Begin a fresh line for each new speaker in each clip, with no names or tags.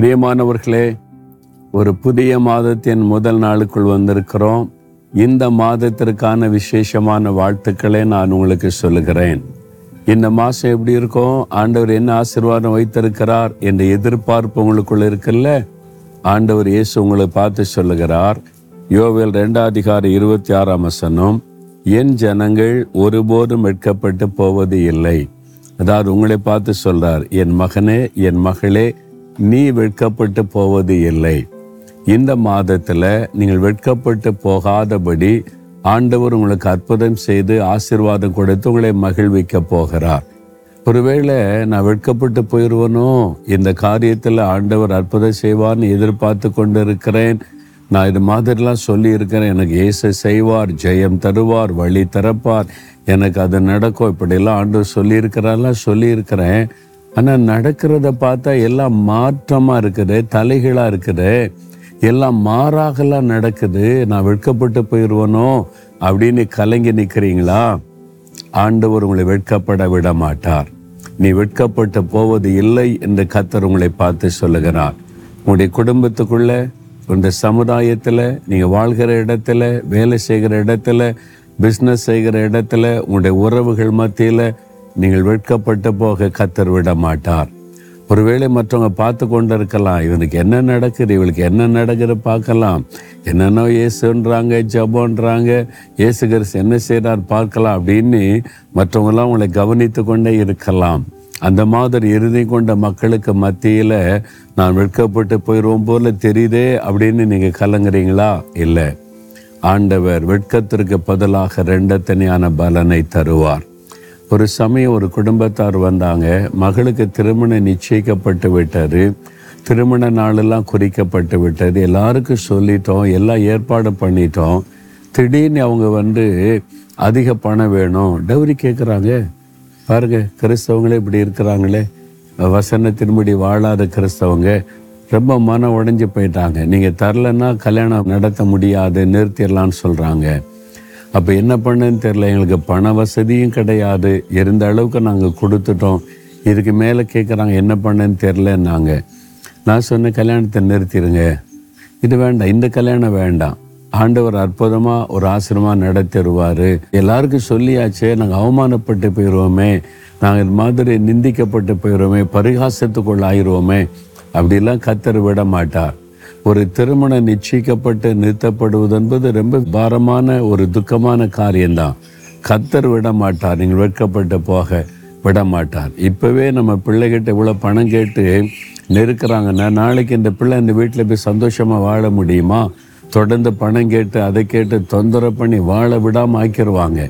பிரியமானவர்களே ஒரு புதிய மாதத்தின் முதல் நாளுக்குள் வந்திருக்கிறோம். இந்த மாதத்திற்கான விசேஷமான வாழ்த்துக்களை நான் உங்களுக்கு சொல்லுகிறேன். இந்த மாதம் எப்படி இருக்கும்? ஆண்டவர் என்ன ஆசீர்வாதம் வைத்திருக்கிறார் என்ற எதிர்பார்ப்பு உங்களுக்குள்ள இருக்குல்ல? ஆண்டவர் இயேசு உங்களை பார்த்து சொல்லுகிறார். யோவேல் ரெண்டாம் இருபத்தி ஆறாம் வசனம் என் ஜனங்கள் ஒருபோதும் வெட்கப்பட்டு போவது இல்லை. அதாவது உங்களை பார்த்து சொல்றார் என் மகனே என் மகளே நீ வெட்கப்பட்டு போவது இல்லை. இந்த மாதத்தில் நீங்கள் வெட்கப்பட்டு போகாதபடி ஆண்டவர் உங்களுக்கு அற்புதம் செய்து ஆசீர்வாதம் கொடுத்து உங்களை மகிழ்விக்க போகிறார். ஒருவேளை நான் வெட்கப்பட்டு போயிடுவனோ இந்த காரியத்தில் ஆண்டவர் அற்புதம் செய்வார்னு எதிர்பார்த்து கொண்டு இருக்கிறேன் நான் இது மாதிரிலாம் சொல்லியிருக்கிறேன். எனக்கு ஏசு செய்வார் ஜெயம் தருவார் வழி திறப்பார். எனக்கு அது நடக்கும். இப்படியெல்லாம் ஆண்டவர் சொல்லியிருக்கிறாரெல்லாம் சொல்லியிருக்கிறேன். ஆனால் நடக்கிறத பார்த்தா எல்லாம் மாற்றமாக இருக்குது தலைகளாக இருக்குது. எல்லாம் மாறாகலாம் நடக்குது. நான் வெட்கப்பட்டு போயிடுவனோ அப்படின்னு கலங்கி நிற்கிறீங்களா ஆண்டவர் உங்களை வெட்கப்பட விட மாட்டார் நீ வெட்கப்பட்டு போவது இல்லை என்று கத்தர் உங்களை பார்த்து சொல்லுகிறார். உங்களுடைய குடும்பத்துக்குள்ள உங்க சமுதாயத்தில் நீங்கள் வாழ்கிற இடத்துல வேலை செய்கிற இடத்துல பிஸ்னஸ் செய்கிற இடத்துல உங்களுடைய உறவுகள் மத்தியில் நீங்கள் வெட்கப்பட்டு போக கத்தர் விட மாட்டார் ஒருவேளை மற்றவங்க பார்த்து கொண்டு இருக்கலாம் இவனுக்கு என்ன நடக்குது இவளுக்கு என்ன நடக்குது பார்க்கலாம். என்னென்னோ இயேசுன்றாங்க ஜபோன்றாங்க இயேசு கிறிஸ்து என்ன செய்கிறார் பார்க்கலாம் அப்படின்னு மற்றவங்களாம் உங்களை கவனித்து கொண்டே இருக்கலாம். அந்த மாதிரி இறுதி கொண்ட மக்களுக்கு மத்தியில் நான் வெட்கப்பட்டு போயிடுவோம் போல தெரியுதே அப்படின்னு நீங்கள் கலங்குறீங்களா? இல்லை. ஆண்டவர் வெட்கத்திற்கு பதிலாக ரெண்டத்தனையான பலனை தருவார். ஒரு சமயம் ஒரு குடும்பத்தார் வந்தாங்க. மகளுக்கு திருமணம் நிச்சயிக்கப்பட்டு விட்டது. திருமண நாளெல்லாம் குறிக்கப்பட்டு விட்டது. எல்லாருக்கும் சொல்லிட்டோம். எல்லாம் ஏற்பாடு பண்ணிட்டோம். திடீர்னு அவங்க வந்து அதிக பணம் வேணும். டவுரி கேட்குறாங்க பாருங்க கிறிஸ்தவங்களே இப்படி இருக்கிறாங்களே. வசனத்தின்படி வாழாத கிறிஸ்தவங்க. ரொம்ப மனம் உடைஞ்சு போயிட்டாங்க. நீங்கள் தரலன்னா கல்யாணம் நடத்த முடியாது நிறுத்திடலான்னு சொல்கிறாங்க அப்போ என்ன பண்ணேன்னு தெரில எங்களுக்கு பண வசதியும் கிடையாது. இருந்த அளவுக்கு நாங்கள் கொடுத்துட்டோம். இதுக்கு மேலே கேட்குறாங்க என்ன பண்ணேன்னு தெரிலன்னாங்க நான் சொன்ன கல்யாணத்தை நிறுத்திடுங்க இது வேண்டாம் இந்த கல்யாணம் வேண்டாம். ஆண்டவர் அற்புதமாக ஒரு ஆசிரமாக நடத்திடுவார் எல்லாருக்கும் சொல்லியாச்சே நாங்கள் அவமானப்பட்டு போயிடுவோமே நாங்கள் இது மாதிரி நிந்திக்கப்பட்டு போயிடுவோமே பரிகாசத்துக்குள்ள ஆயிடுவோமே அப்படிலாம் கத்தர் விட மாட்டார் ஒரு திருமணம் நிச்சயிக்கப்பட்டு நிறுத்தப்படுவது என்பது ரொம்ப பாரமான ஒரு துக்கமான காரியம்தான். கத்தர் விட மாட்டார் நீங்கள் வெட்கப்பட்டு போக விட மாட்டார் இப்போவே நம்ம பிள்ளைகிட்ட இவ்வளோ பணம் கேட்டு நெருக்கிறாங்கன்னா நாளைக்கு இந்த பிள்ளை இந்த வீட்டில் போய் சந்தோஷமாக வாழ முடியுமா? தொடர்ந்து பணம் கேட்டு அதை கேட்டு தொந்தரவு பண்ணி வாழ விடாமல் ஆக்கிடுவாங்க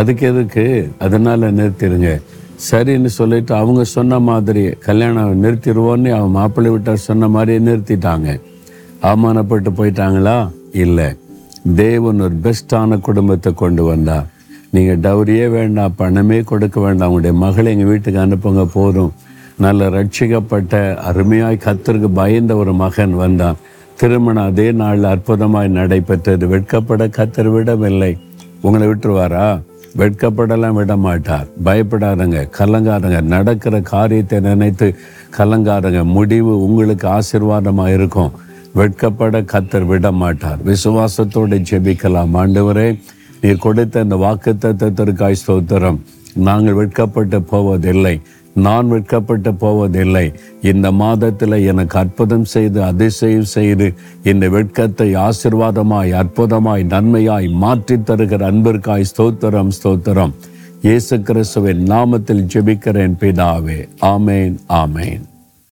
அதுக்கு எதுக்கு? அதனால் நிறுத்திடுங்க. சரின்னு சொல்லிட்டு அவங்க சொன்ன மாதிரி கல்யாணம் நிறுத்திடுவோன்னு அவன் மாப்பிள்ளை விட்டார் சொன்ன மாதிரியே நிறுத்திட்டாங்க. அவமானப்பட்டு போயிட்டாங்களா? இல்லை. தேவன் ஒரு பெஸ்டான குடும்பத்தை கொண்டு வந்தார் நீங்கள் டவுரியே வேண்டாம் பணமே கொடுக்க வேண்டாம். உங்களுடைய மகளை எங்கள் வீட்டுக்கு அனுப்புங்க போதும். நல்ல ரட்சிக்கப்பட்ட அருமையாய் கத்தருக்கு பயந்த ஒரு மகன் வந்தான் திருமணம் அதே நாளில் அற்புதமாய் நடைபெற்றது. வெட்கப்பட கத்தர் விடவில்லை. உங்களை விட்டுருவாரா? வெட்கப்படலாம் விட மாட்டார் பயப்படாதங்க கலங்காதங்க. நடக்கிற காரியத்தை நினைத்து கலங்காதங்க. முடிவு உங்களுக்கு ஆசீர்வாதமாக இருக்கும் வெட்கப்பட கத்தர் விட மாட்டார் விசுவாசத்தோடு ஜெபிக்கலாம். ஆண்டவரே நீர் கொடுத்த இந்த வாக்கு தத்துவத்திற்காய் ஸ்தோத்திரம். நாங்கள் வெட்கப்பட்டு போவதில்லை. நான் வெட்கப்பட்டு போவதில்லை. இந்த மாதத்தில் எனக்கு அற்புதம் செய்து அதிசயம் செய்து இந்த வெட்கத்தை ஆசிர்வாதமாய் அற்புதமாய் நன்மையாய் மாற்றி தருகிற அன்பிற்காய் ஸ்தோத்திரம் ஸ்தோத்திரம். இயேசு கிறிஸ்துவின் நாமத்தில் ஜெபிக்கிறேன் பிதாவே. ஆமேன் ஆமேன்.